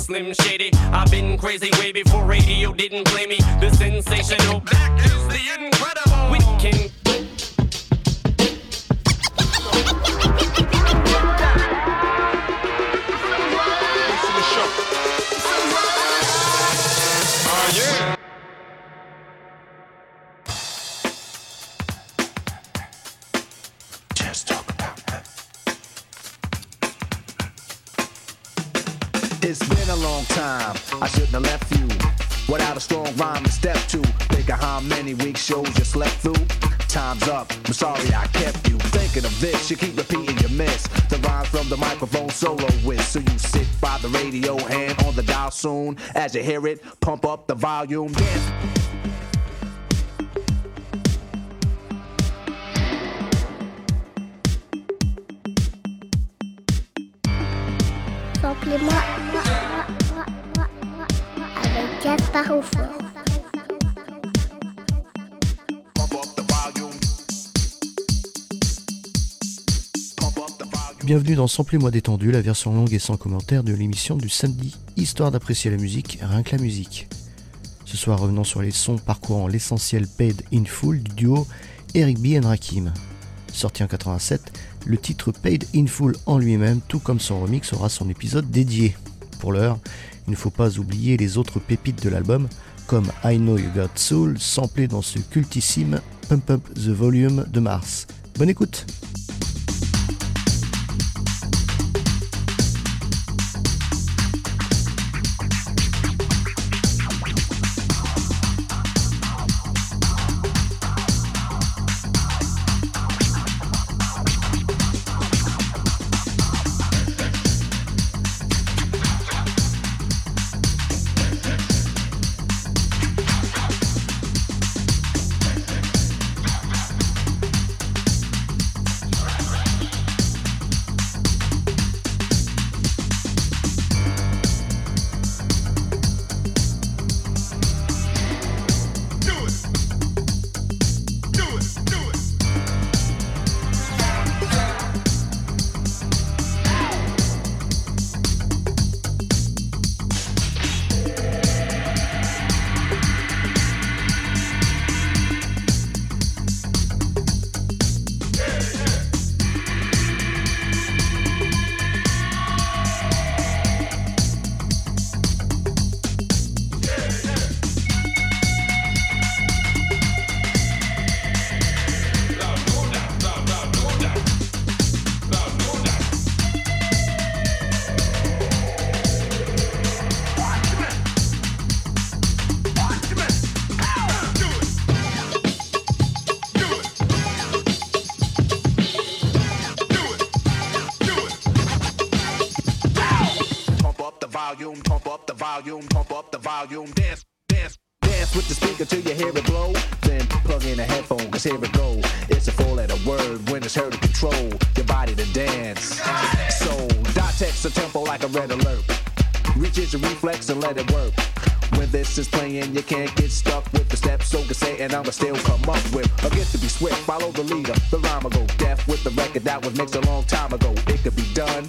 Slim Shady. I've been crazy way before radio didn't play me. The sensational black is the incredible. We can time. I shouldn't have left you without a strong rhyme to step to. Think of how many week shows you slept through. Time's up. I'm sorry I kept you thinking of this. You keep repeating your miss. The rhymes from the microphone solo with. So you sit by the radio, hand on the dial soon. As you hear it, pump up the volume. Dance. Bienvenue dans Samplez-moi détendu, la version longue et sans commentaire de l'émission du samedi, histoire d'apprécier la musique, rien que la musique. Ce soir, revenons sur les sons parcourant l'essentiel Paid in Full du duo Eric B. and Rakim. Sorti en 87, le titre Paid in Full en lui-même, tout comme son remix, aura son épisode dédié. Pour l'heure, il ne faut pas oublier les autres pépites de l'album, comme I Know You Got Soul, samplé dans ce cultissime Pump Up the Volume de Mars. Bonne écoute! Volume. Dance, dance, dance with the speaker till you hear it blow. Then plug in a headphone, cause here it go. It's a four letter word when it's heard to control your body to dance. So, dot text a tempo like a red alert. Reaches your reflex and let it work. When this is playing, you can't get stuck with the steps. So can say, and I'ma still come up with a gift to be swift. Follow the leader, the rhyme will go deaf with the record that was mixed a long time ago. It could be done,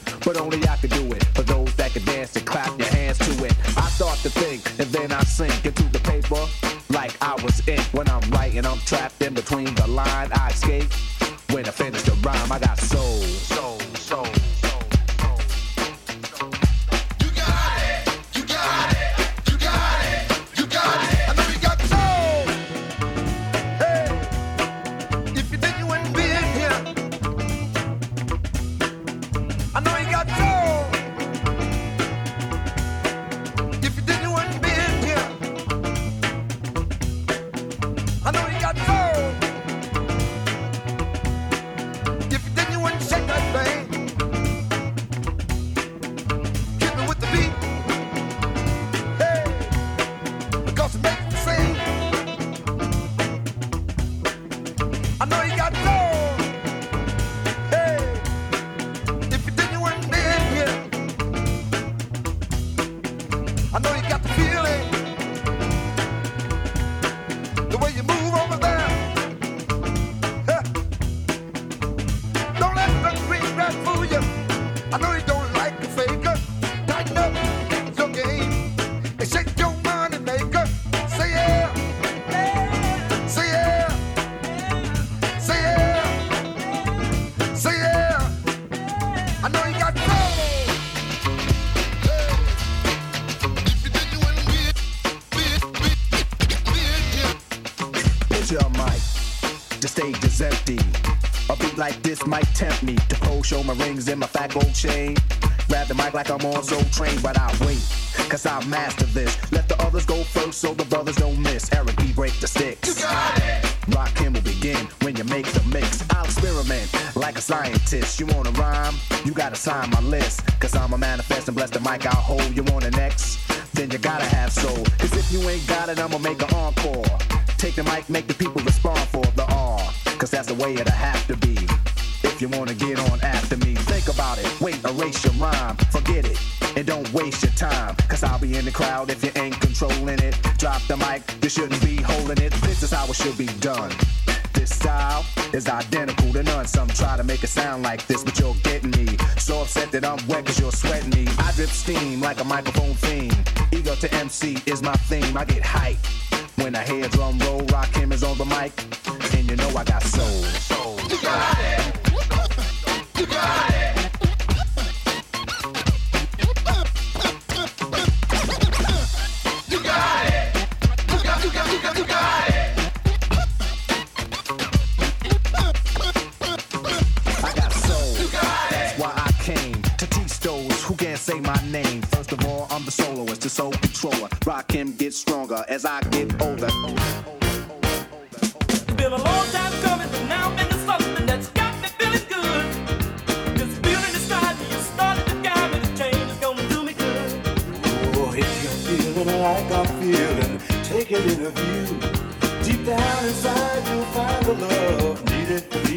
show my rings and my fat gold chain. Grab the mic like I'm on Soul Train, but I wait, cause I master this. Let the others go first so the brothers don't miss. Eric B. break the sticks. You got it! Rakim will begin when you make the mix. I'll experiment like a scientist. You wanna rhyme? You gotta sign my list. Cause I'm a manifest and bless the mic I'll hold. You want an X? Then you gotta have soul. Cause if you ain't got it, I'ma make an encore. Take the mic, make the people respond for the R. Cause that's the way it'll have to be. If you wanna get on after me, think about it. Wait, erase your rhyme. Forget it. And don't waste your time. Cause I'll be in the crowd if you ain't controlling it. Drop the mic, you shouldn't be holding it. This is how it should be done. This style is identical to none. Some try to make it sound like this, but you're getting me. So upset that I'm wet cause you're sweating me. I drip steam like a microphone theme. Ego to MC is my theme. I get hype. When I hear drum roll, Rakim is on the mic. And you know I got soul. soul. I'm the soloist, the soul controller. Rakim, get stronger as I get older. Been a long time coming, but now I'm into something that's got me feeling good. This feeling inside me is starting to guide me. The change is gonna do me good. Oh, if you're feeling like I'm feeling, take it in a view. Deep down inside, you'll find the love needed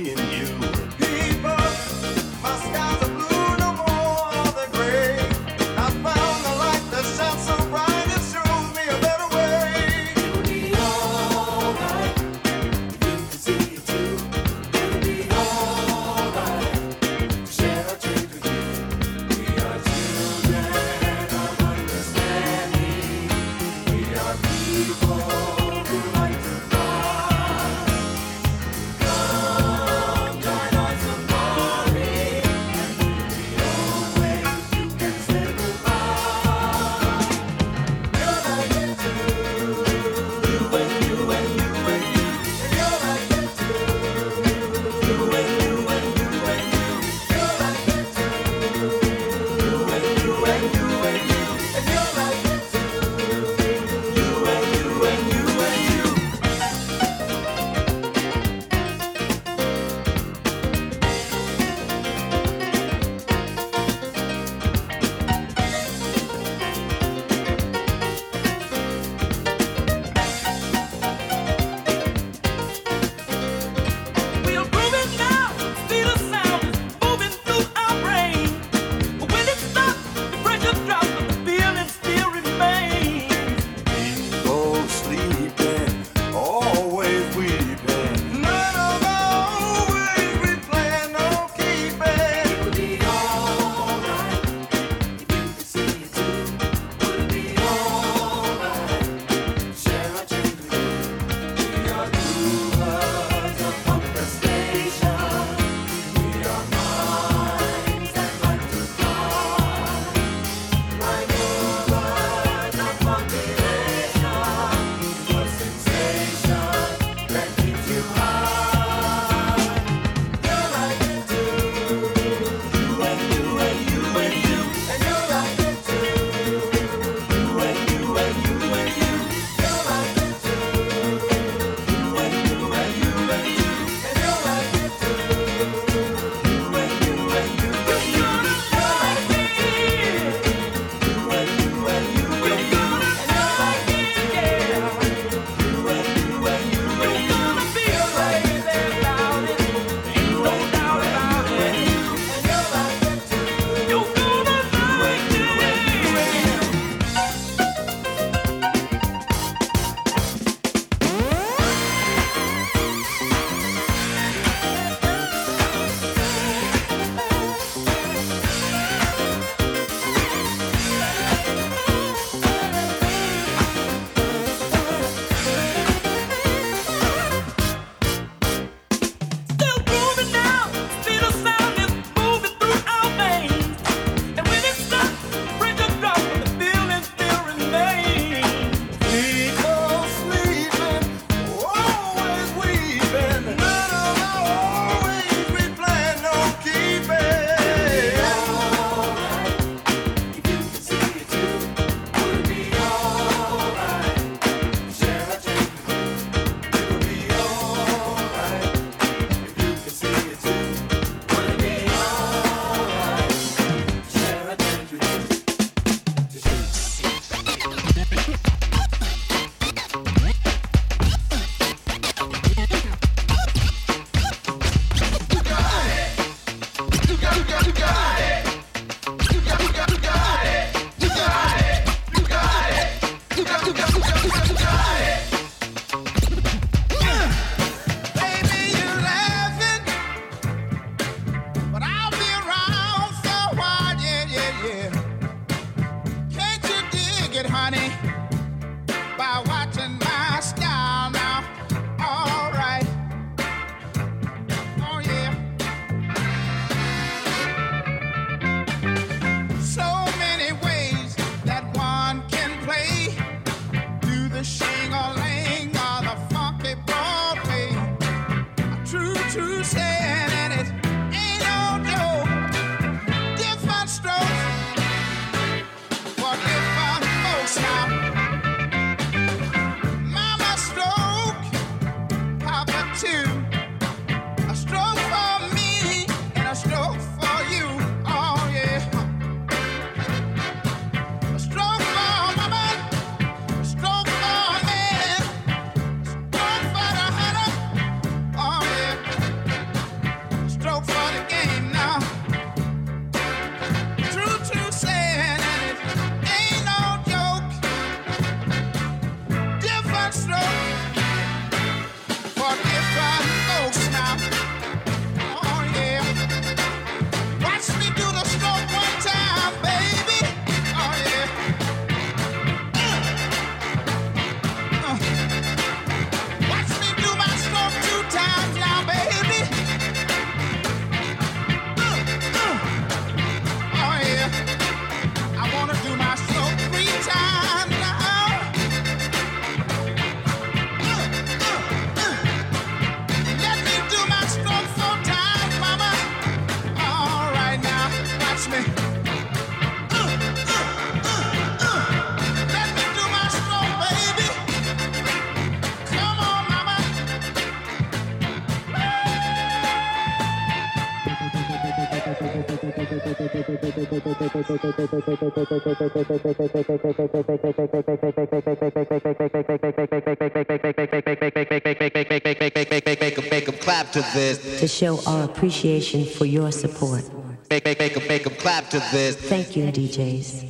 clap to this. to show our appreciation for your support. Make make make make 'em clap to this. Thank you, DJs.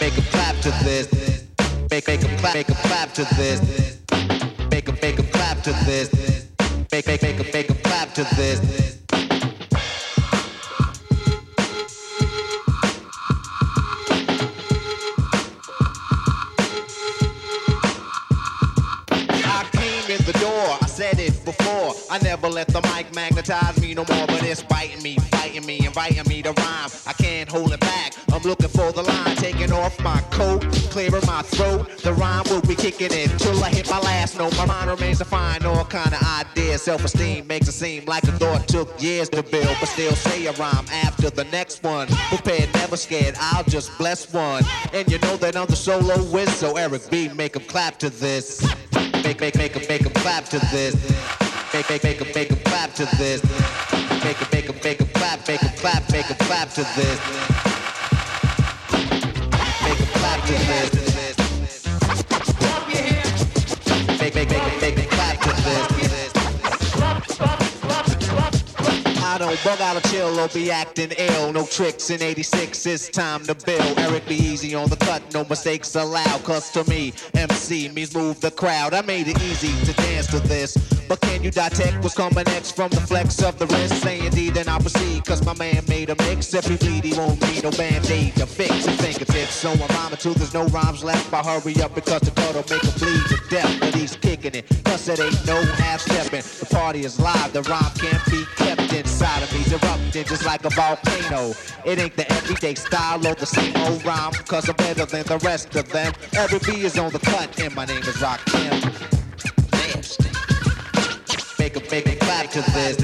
Make clap to this. Make make 'em clap make clap to this. To this. Make make make 'em make 'em clap to this. Self-esteem makes it seem like a thought took years to build, but still say a rhyme after the next one. Prepared, never scared. I'll just bless one. And you know that I'm the solo whiz, so Eric B, make 'em clap to this. Make make make 'em make 'em clap to this. Make make make 'em make 'em clap to this. Make 'em make 'em make 'em clap, make 'em clap, make 'em clap to this. Make 'em clap to this. Make make make make 'em don't bug out of chill or be acting ill. No tricks in 86, it's time to build. Eric B easy on the cut, no mistakes allowed. Cause to me, MC means move the crowd. I made it easy to dance to this. But can you detect what's coming next from the flex of the wrist? Say indeed, then I'll proceed. Cause my man made a mix. If he bleed, he won't need no band-aid to fix his fingertips. So I'm rhyming till there's no rhymes left. I hurry up because the cut'll make him bleed to death. But he's kicking it. Cause it ain't no half-stepping. The party is live, the rhyme can't be kept inside of me. Erupting just like a volcano. It ain't the everyday style or the same old rhyme. Cause I'm better than the rest of them. Eric B is on the cut, and my name is Rakim. Nasty. Make a make a clap to this.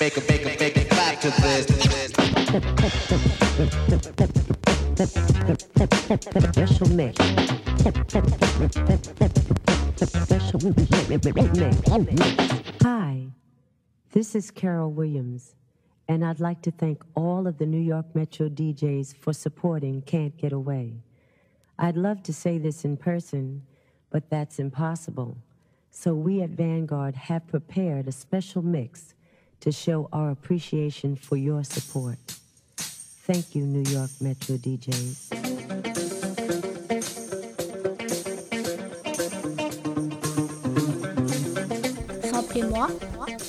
Make a make a make a clap to this. Special mix. Hi, this is Carol Williams, and I'd like to thank all of the New York Metro DJs for supporting Can't Get Away. I'd love to say this in person, but that's impossible. So we at Vanguard have prepared a special mix to show our appreciation for your support. Thank you, New York Metro DJs. Samplez-moi. Pump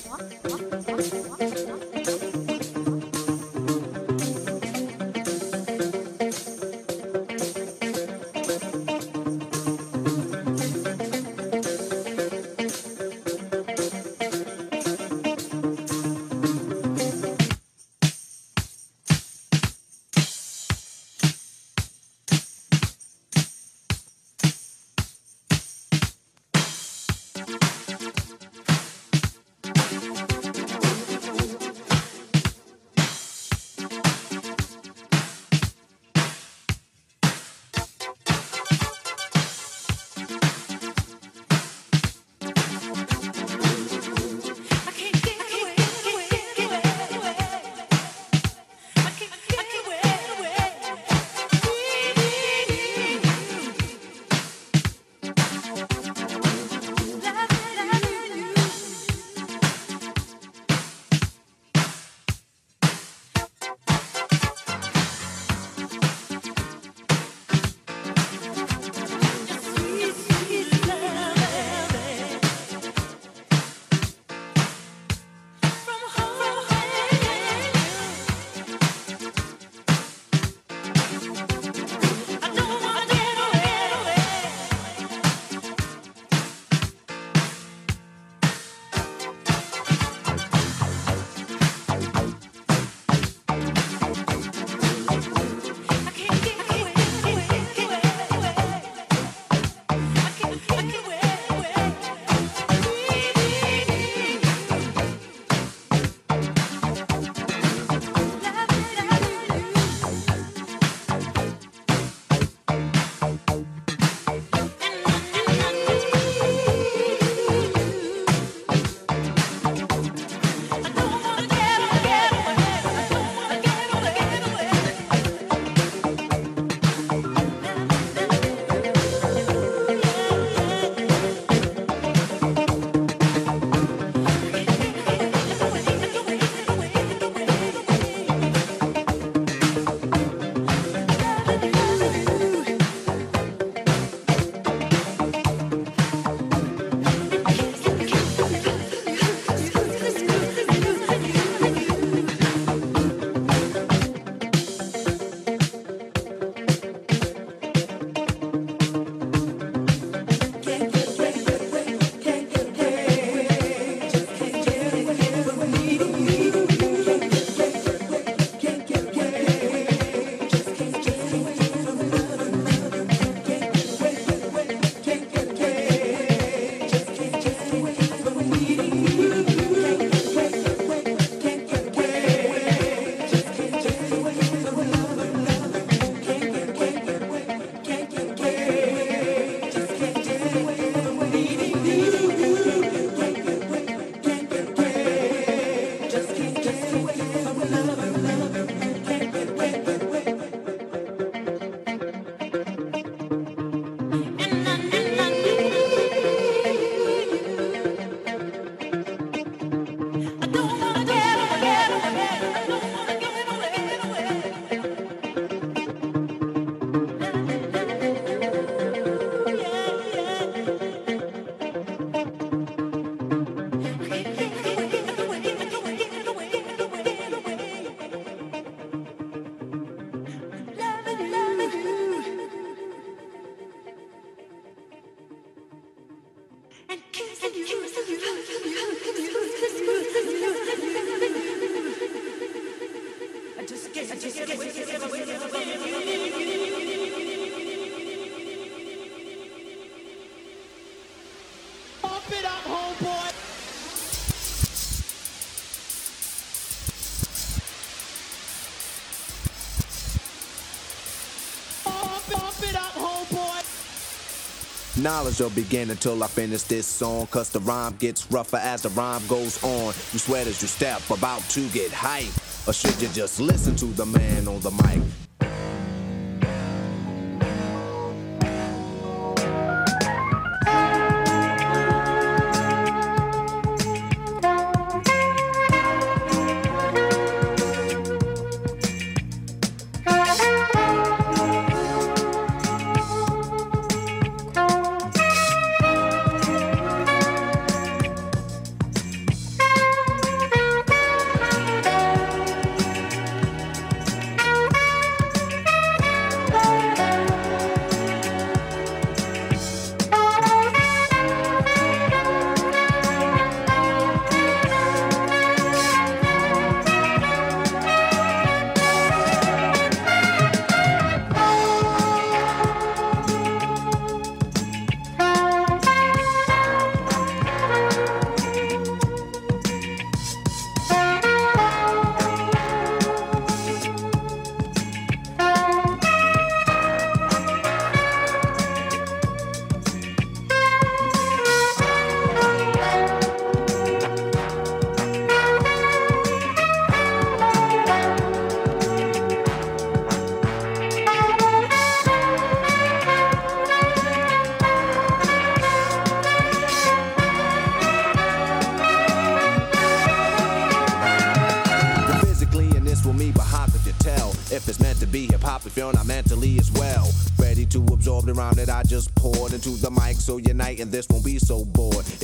Knowledge will begin until I finish this song. Cause the rhyme gets rougher as the rhyme goes on. You sweat as you step, about to get hype. Or should you just listen to the man on the mic?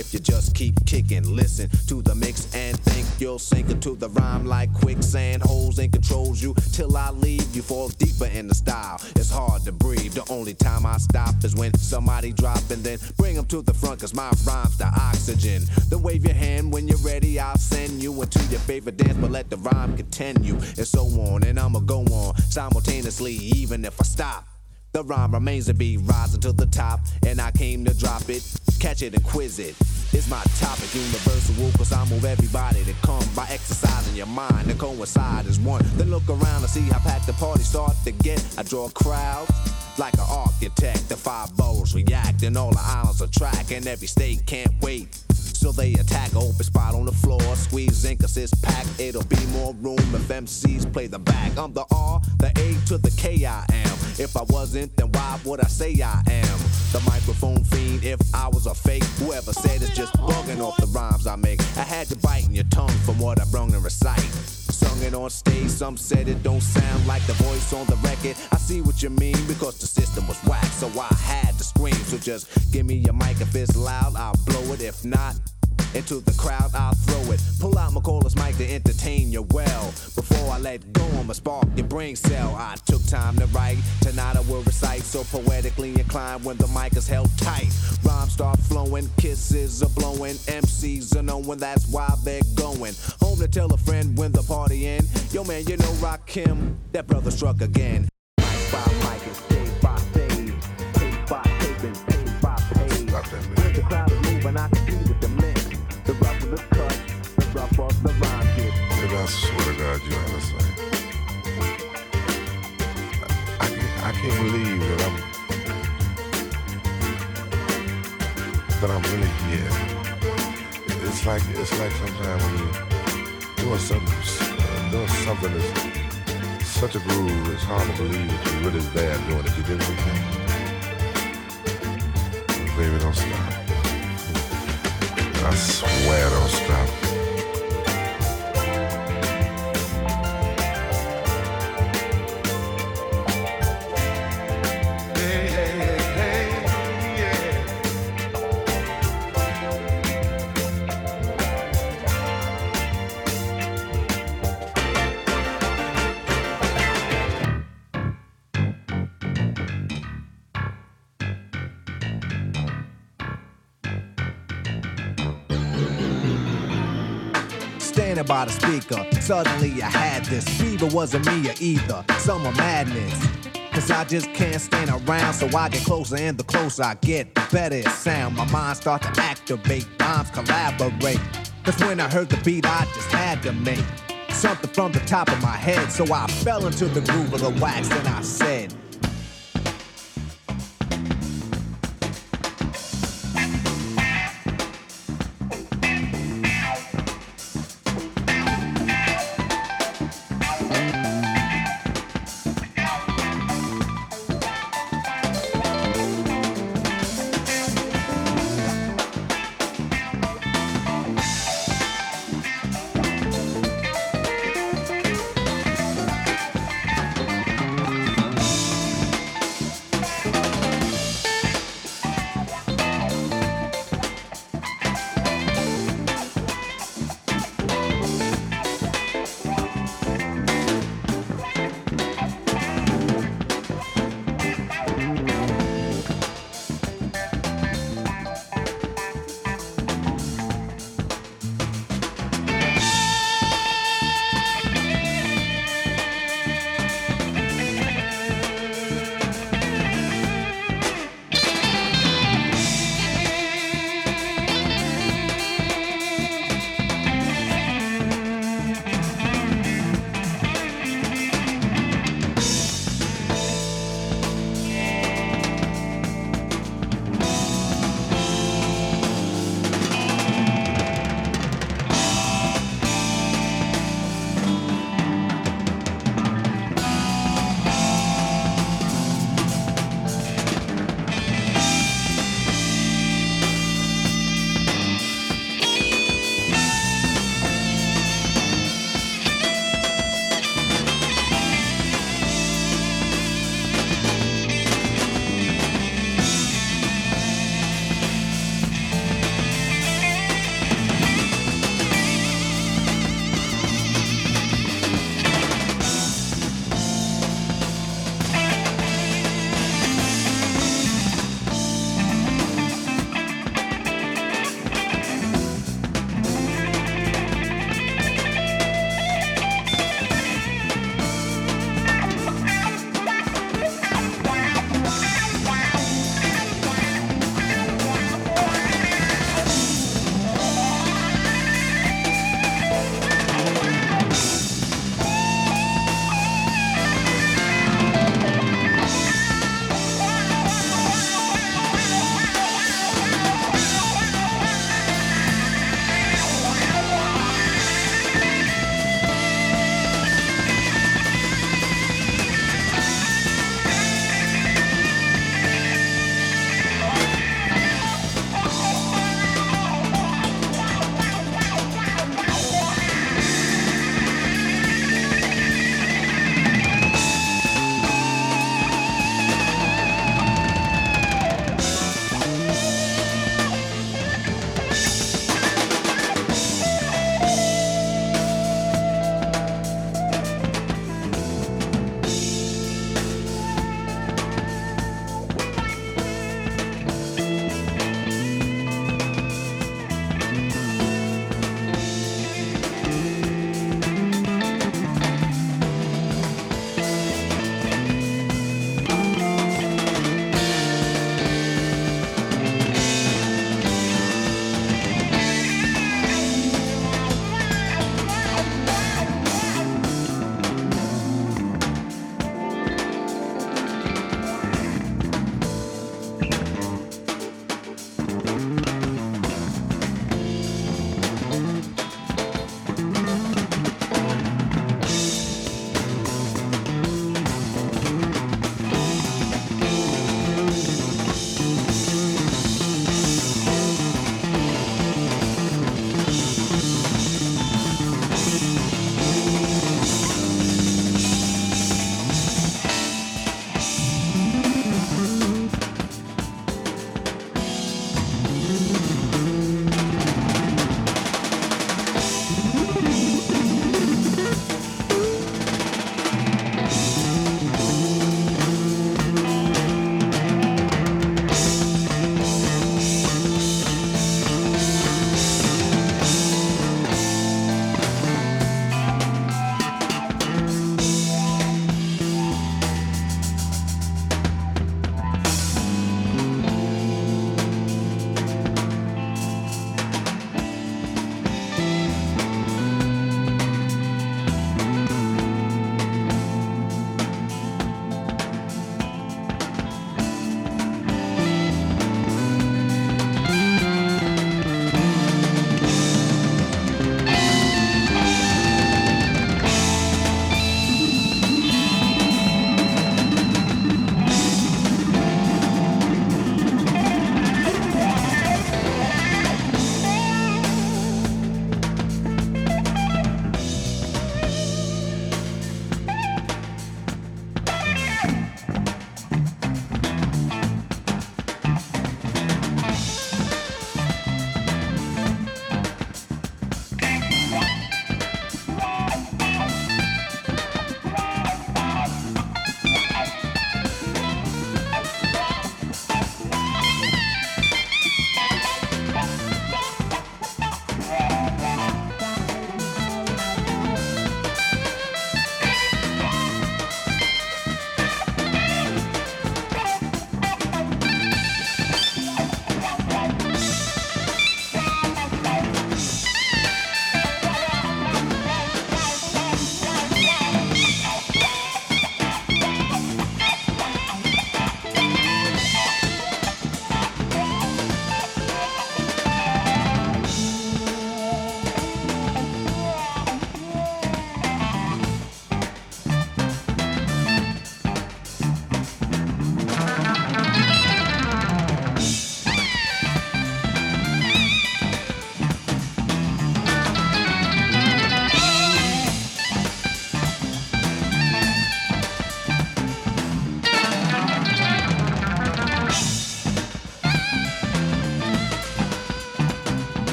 If you just keep kicking, listen to the mix and think you'll sink into the rhyme like quicksand. Holes and controls you till I leave. You fall deeper in the style. It's hard to breathe. The only time I stop is when somebody drop and then bring them to the front, cause my rhyme's the oxygen. Then wave your hand when you're ready, I'll send you into your favorite dance, but let the rhyme continue, and so on. And I'ma go on simultaneously, even if I stop. The rhyme remains to be rising to the top, and I came to drop it, catch it and quiz it. It's my topic, universal, cause I move everybody to come by exercising your mind and coincide as one. Then look around and see how packed the party start to get. I draw crowds like an architect. The five boroughs react, and all the islands attract, and every state can't wait. So they attack, open spot on the floor, squeeze in cause it's packed. It'll be more room if MCs play the back. I'm the R, the A to the K I am. If I wasn't, then why would I say I am? The microphone fiend, if I was a fake, whoever said it's just bugging off the rhymes I make. I had to bite in your tongue from what I brung and recite. Sung it on stage, some said it don't sound like the voice on the record. I see what you mean because the system was whack, so I had to scream. So just give me your mic if it's loud, I'll blow it. If not, into the crowd, I'll throw it. Pull out McCullough's mic to entertain you well. Before I let go, I'ma spark your brain cell. I took time to write, tonight I will recite. So poetically inclined when the mic is held tight. Rhymes start flowing, kisses are blowing. MCs are knowing that's why they're going. Home to tell a friend when the party end. Yo man, you know Rock Rakim, that brother struck again. Mic by mic and stage by stage. Tape by tape and page by page. When the crowd is moving, I the rough of the get. I swear to God, you understand. I, can't- I can't believe that I'm that I'm really here. It's like it's like sometimes when you're doing something doing something that's such a groove, it's hard to believe that you're really there doing it. You did you. Baby, don't stop. I swear, don't stop. Suddenly I had this fever, wasn't me either. Summer madness. Cause I just can't stand around, so I get closer, and the closer I get, the better it sound. My mind start to activate, rhymes collaborate. Cause when I heard the beat, I just had to make something from the top of my head. So I fell into the groove of the wax, and I said,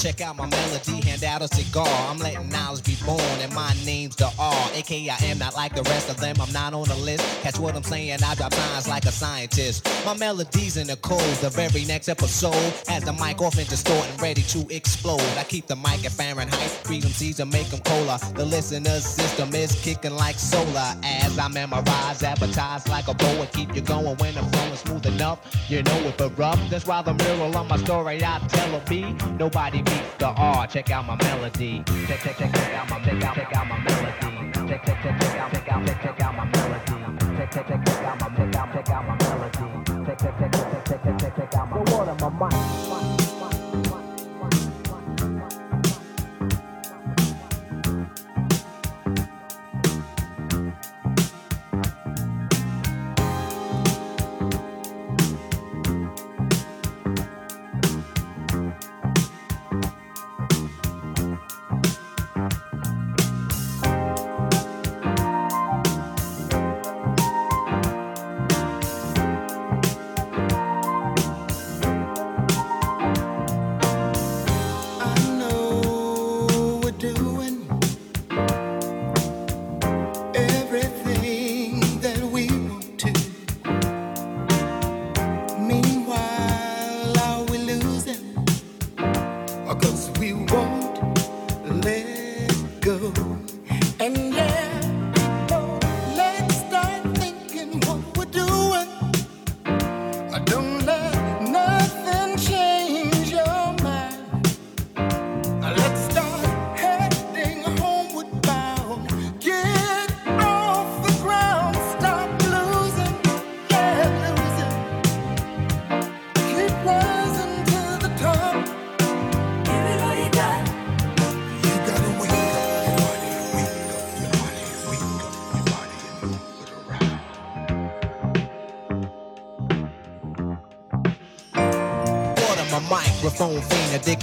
Check out my melody, hand out a cigar. I'm letting knowledge be born, and my name's the R. AKA I am not like the rest of them, I'm not on the list. Catch what I'm saying, I drop lines like a scientist. My melody's in the code, the very next episode has the mic off and distorting, ready to explode. I keep the mic at Fahrenheit, freedom seas to make them cola. The listener's system is kicking like solar as I memorize, advertise like a boa. Keep you going when I'm flowing smooth enough. You know it, but rough. That's why the mural on my story I tell a B. Nobody the R. Check out my melody. Check, check, check, check out my, check out, check out my melody. Check, check, check, check out, check out, check, check out my melody. Check, check, check, check out my, check out, check out my melody. Check, check, check, check, check, check, check, out my. The water, my mic.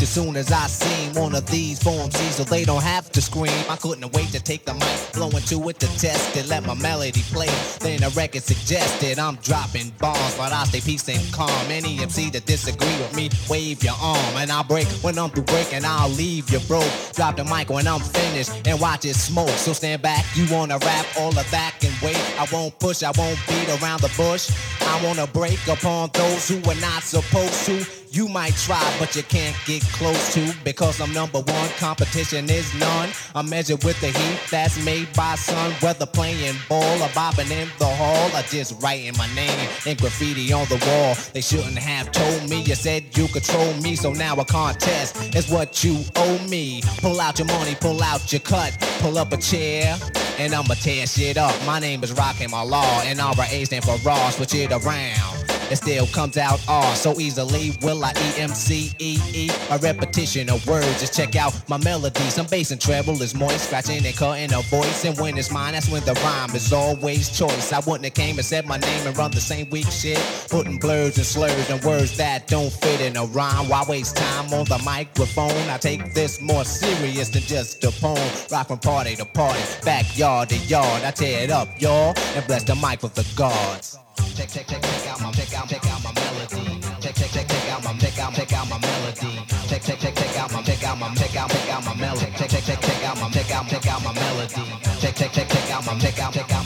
as soon as I seen one of these form C so they don't have to scream. I couldn't wait to take the mic, blow into it to test it, let my melody play. Then the record suggested I'm dropping bombs, but I stay peace and calm. Any MC that disagree with me, wave your arm and I'll break when I'm through breaking. I'll leave you broke. Drop the mic when I'm finished and watch it smoke. So stand back, you wanna rap all of that can wait. I won't push, I won't beat around the bush. I wanna break upon those who are not supposed to. You might try, but you can't get close to because I'm number one. Competition is none. I'm measured with the heat that's made by sun. Whether playing ball or bobbing in the hall or just writing my name in graffiti on the wall. They shouldn't have told me. You said you control me, so now a contest is what you owe me. Pull out your money, pull out your cut, pull up a chair. And I'ma tear shit up. My name is Rakim Allah, and RA stand for Raw. Switch it around. It still comes out R so easily. Will I E M C E E? A repetition of words. Just check out my melody. Some bass and treble is moist, scratching and cutting a voice. And when it's mine, that's when the rhyme is always choice. I wouldn't have came and said my name and run the same weak shit. Putting blurs and slurs and words that don't fit in a rhyme. Why waste time on the microphone? I take this more serious than just a poem. Rock from party to party, backyard to yard. I tear it up, y'all, and bless the mic with the gods. Check, check, check, out my, check out, check out my melody. Check, check, check, check out my, check out, check out my melody. Check, check, check, check out my, check out check out, out my melody. Check, check, check, check out my, check out, check out my melody. Check, check, check, check out my, check out, check out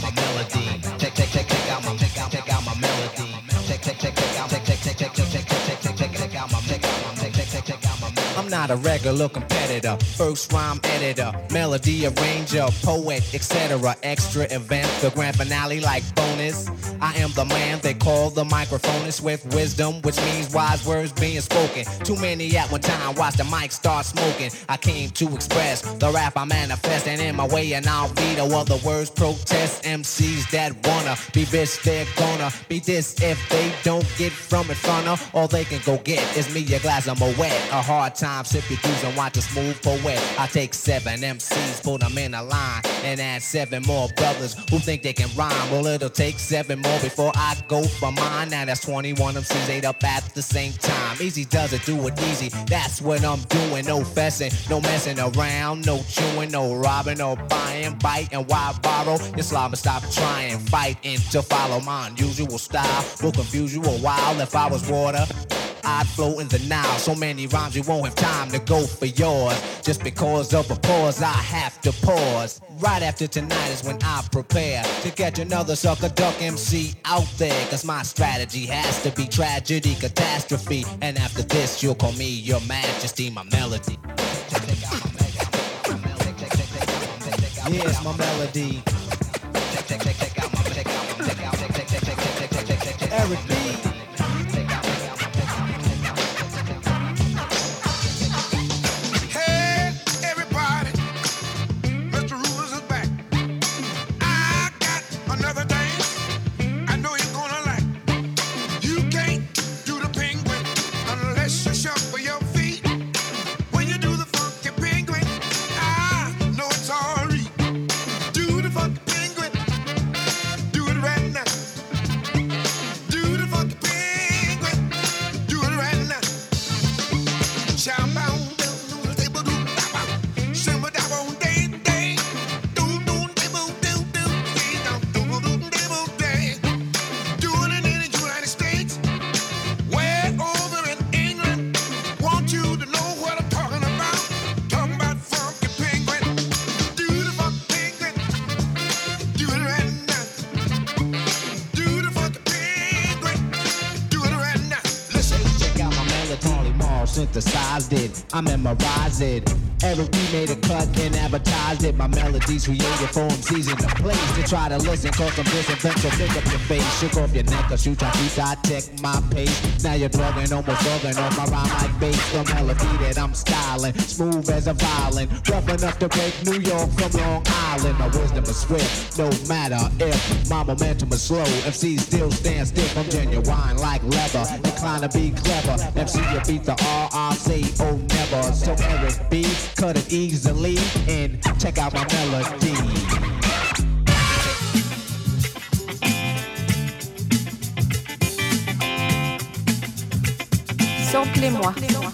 not a regular competitor, first rhyme editor, melody arranger, poet, etc. Extra event, the grand finale like bonus. I am the man they call the microphonist with wisdom, which means wise words being spoken. Too many at one time, watch the mic start smoking. I came to express the rap I manifest, and in my way, and I'll veto other words. Protest MCs that wanna be bitch, they're gonna be this if they don't get from in front of. All they can go get is me a glass of Moet. A hard time, sip your juice and watch a smooth poet. I take seven MCs, put them in a line, and add seven more brothers who think they can rhyme. Well, it'll take seven more before I go for mine. Now that's 21 MCs ate up at the same time. Easy does it, do it easy. That's what I'm doing. No fessing, no messing around, no chewing, no robbing, no buying, biting. Why borrow? Your slobber stop trying, fighting to follow my unusual style. Will confuse you a while if I was water. I'd flow in the Nile. So many rhymes we won't have time to go for yours. Just because of a pause, I have to pause. Right after tonight is when I prepare to catch another sucker duck MC out there. Cause my strategy has to be tragedy, catastrophe. And after this, you'll call me your majesty, my melody. Here's my melody. Eric I memorized it. Every B made a cut and advertised it. My melodies created for MCs in the place to try to listen. Cause I'm disinfect, so pick up your face. Shook off your neck, cause you try to tech my pace. Now you're drugging, almost drugging on my rhyme like bass. The melody that I'm styling, smooth as a violin. Rough enough to break New York from Long Island. My wisdom is swift, no matter if my momentum is slow. MC still stand stiff, I'm genuine like leather. Inclined to be clever. MC, you beat the R, I say, oh never. So Eric B, cut it easily and check out my melody. Samplez-moi.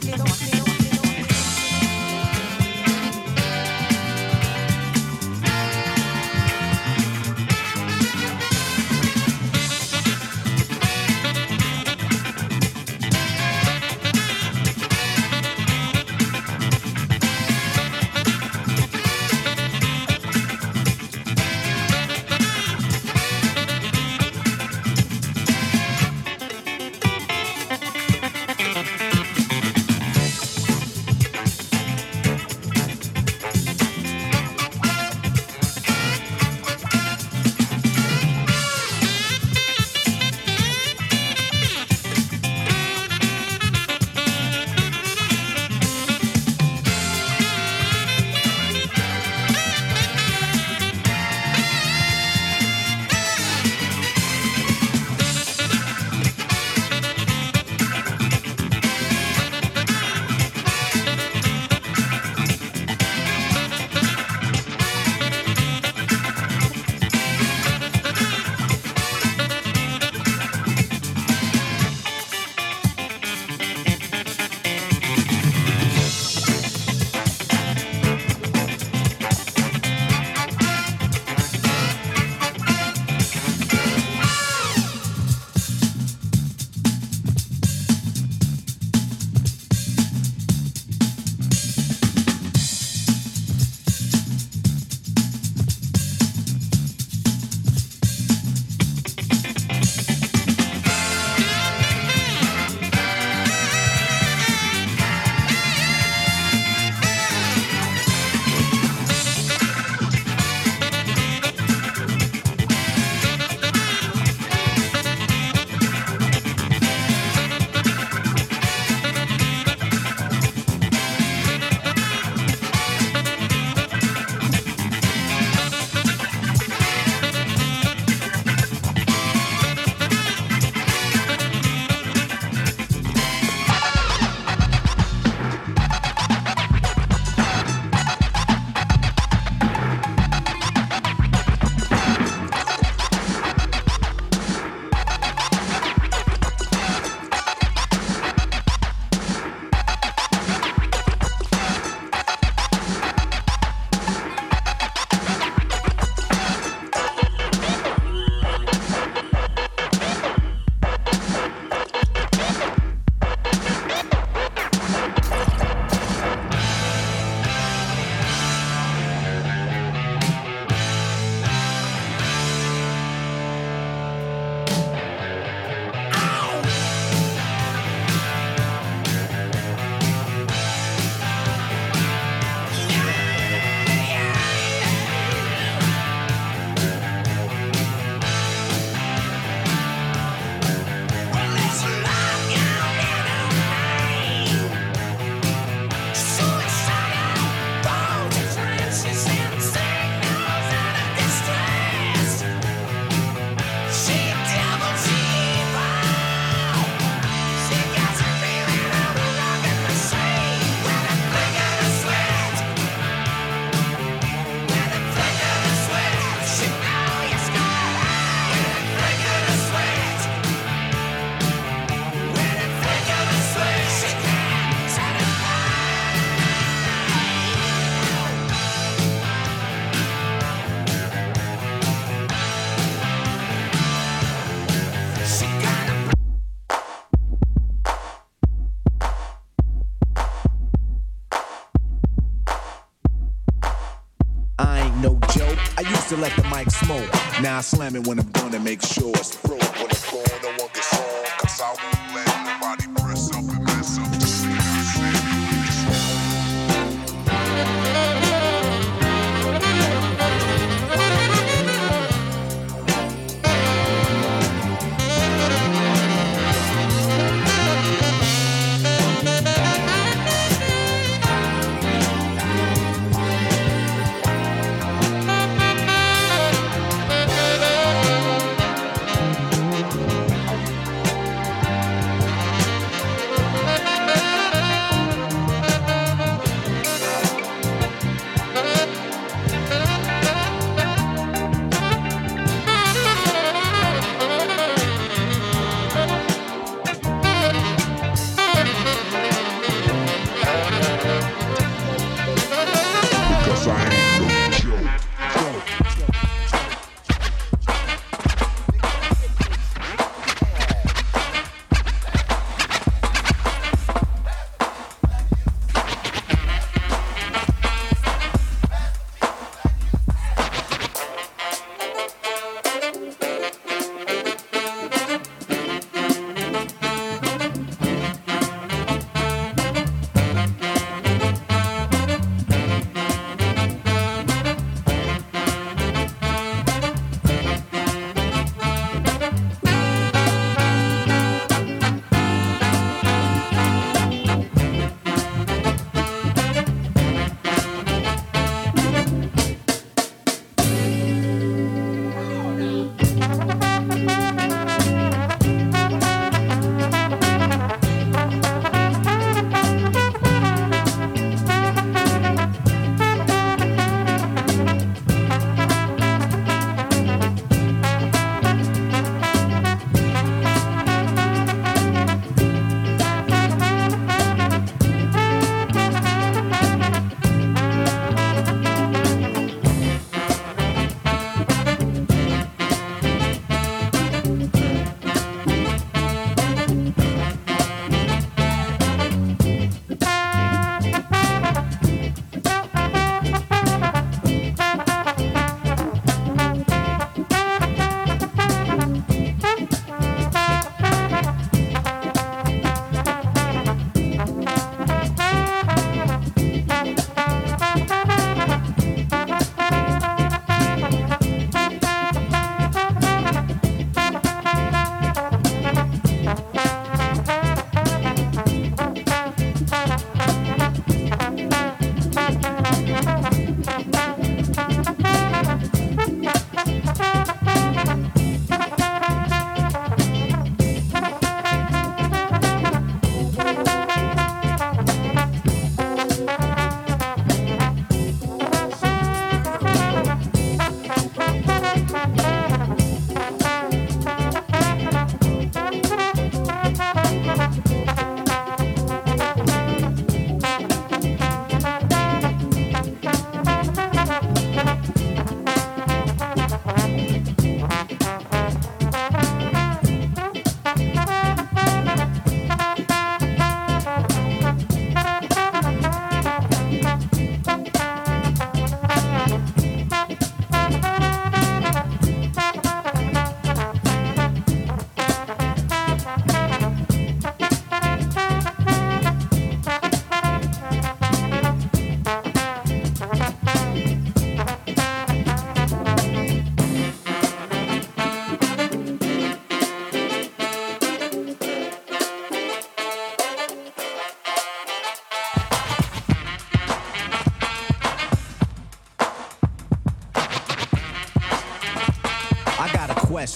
To let the mic smoke. Now I slam it when I'm to make sure it's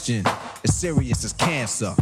question, as serious as cancer.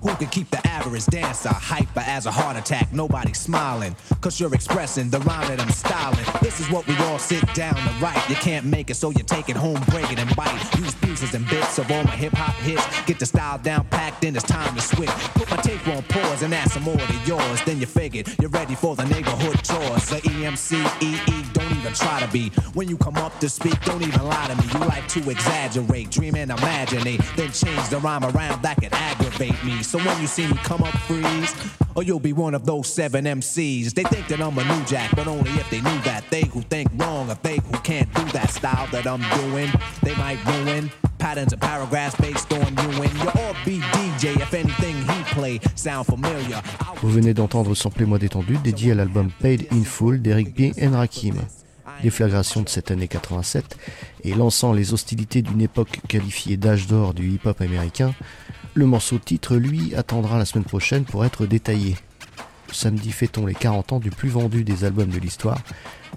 Who can keep the average dancer hyper as a heart attack? Nobody smiling, cause you're expressing the rhyme that I'm styling. This is what we all sit down to write. You can't make it, so you take it home, break it and bite. Use pieces and bits of all my hip hop hits. Get the style down packed, then it's time to switch. Put my tape on pause and add some more to yours. Then you figured you're ready for the neighborhood chores. The EMC, EE, even try to be. When you come up to speak, don't even lie to me. You like to exaggerate, dream and imaginate, then change the rhyme around that could aggravate. me. So when you see me come up, freeze. Or you'll be one of those seven MCs. They think that I'm a new jack, but only if they knew that. They who think wrong, or they who can't do that style that I'm doing, they might ruin patterns and paragraphs based on you and your DJ if anything he play sound familiar. Vous venez d'entendre Samplez-moi détendu, dédié à l'album Paid in Full d'Eric B. and Rakim. Déflagration de cette année 87 et lançant les hostilités d'une époque qualifiée d'âge d'or du hip-hop américain, le morceau titre, lui, attendra la semaine prochaine pour être détaillé. Samedi fêtons les 40 ans du plus vendu des albums de l'histoire,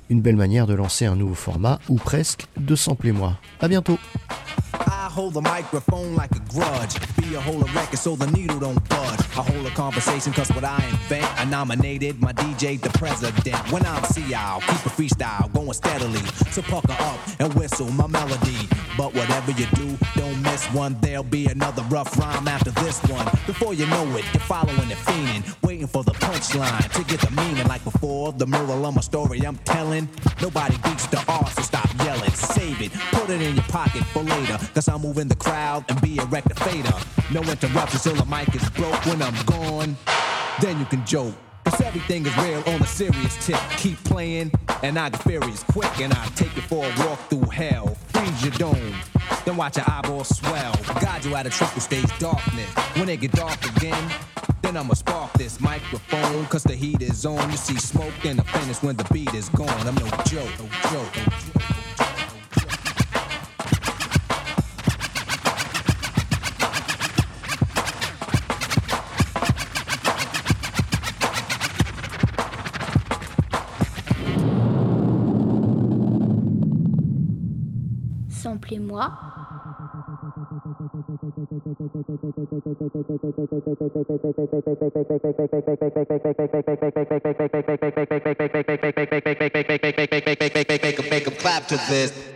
une belle manière de lancer un nouveau format, ou presque, de Samplez-moi. À bientôt I hold the microphone like a grudge. Be a whole record so the needle don't budge. I hold a conversation cause what I invent. I nominated my DJ the president. When I'm see I'll keep a freestyle going steadily. So pucker up and whistle my melody. But whatever you do, don't miss one. There'll be another rough rhyme after this one. Before you know it, you're following the fiending. Waiting for the punchline to get the meaning like before. The moral of my story I'm telling. Nobody beats the art, so stop yelling. Save it, put it in your pocket for later. Cause I'm moving the crowd and be a rectificator. No interruptions till the mic is broke when I'm gone. Then you can joke. Cause everything is real on a serious tip. Keep playing, and I get furious quick, and I take you for a walk through hell. Freeze your dome, then watch your eyeballs swell. Guide you out of triple stage darkness. When it get dark again, then I'ma spark this microphone, cause the heat is on. You see smoke, then I finish when the beat is gone. I'm no joke, no joke, no joke. 'Em clap to this.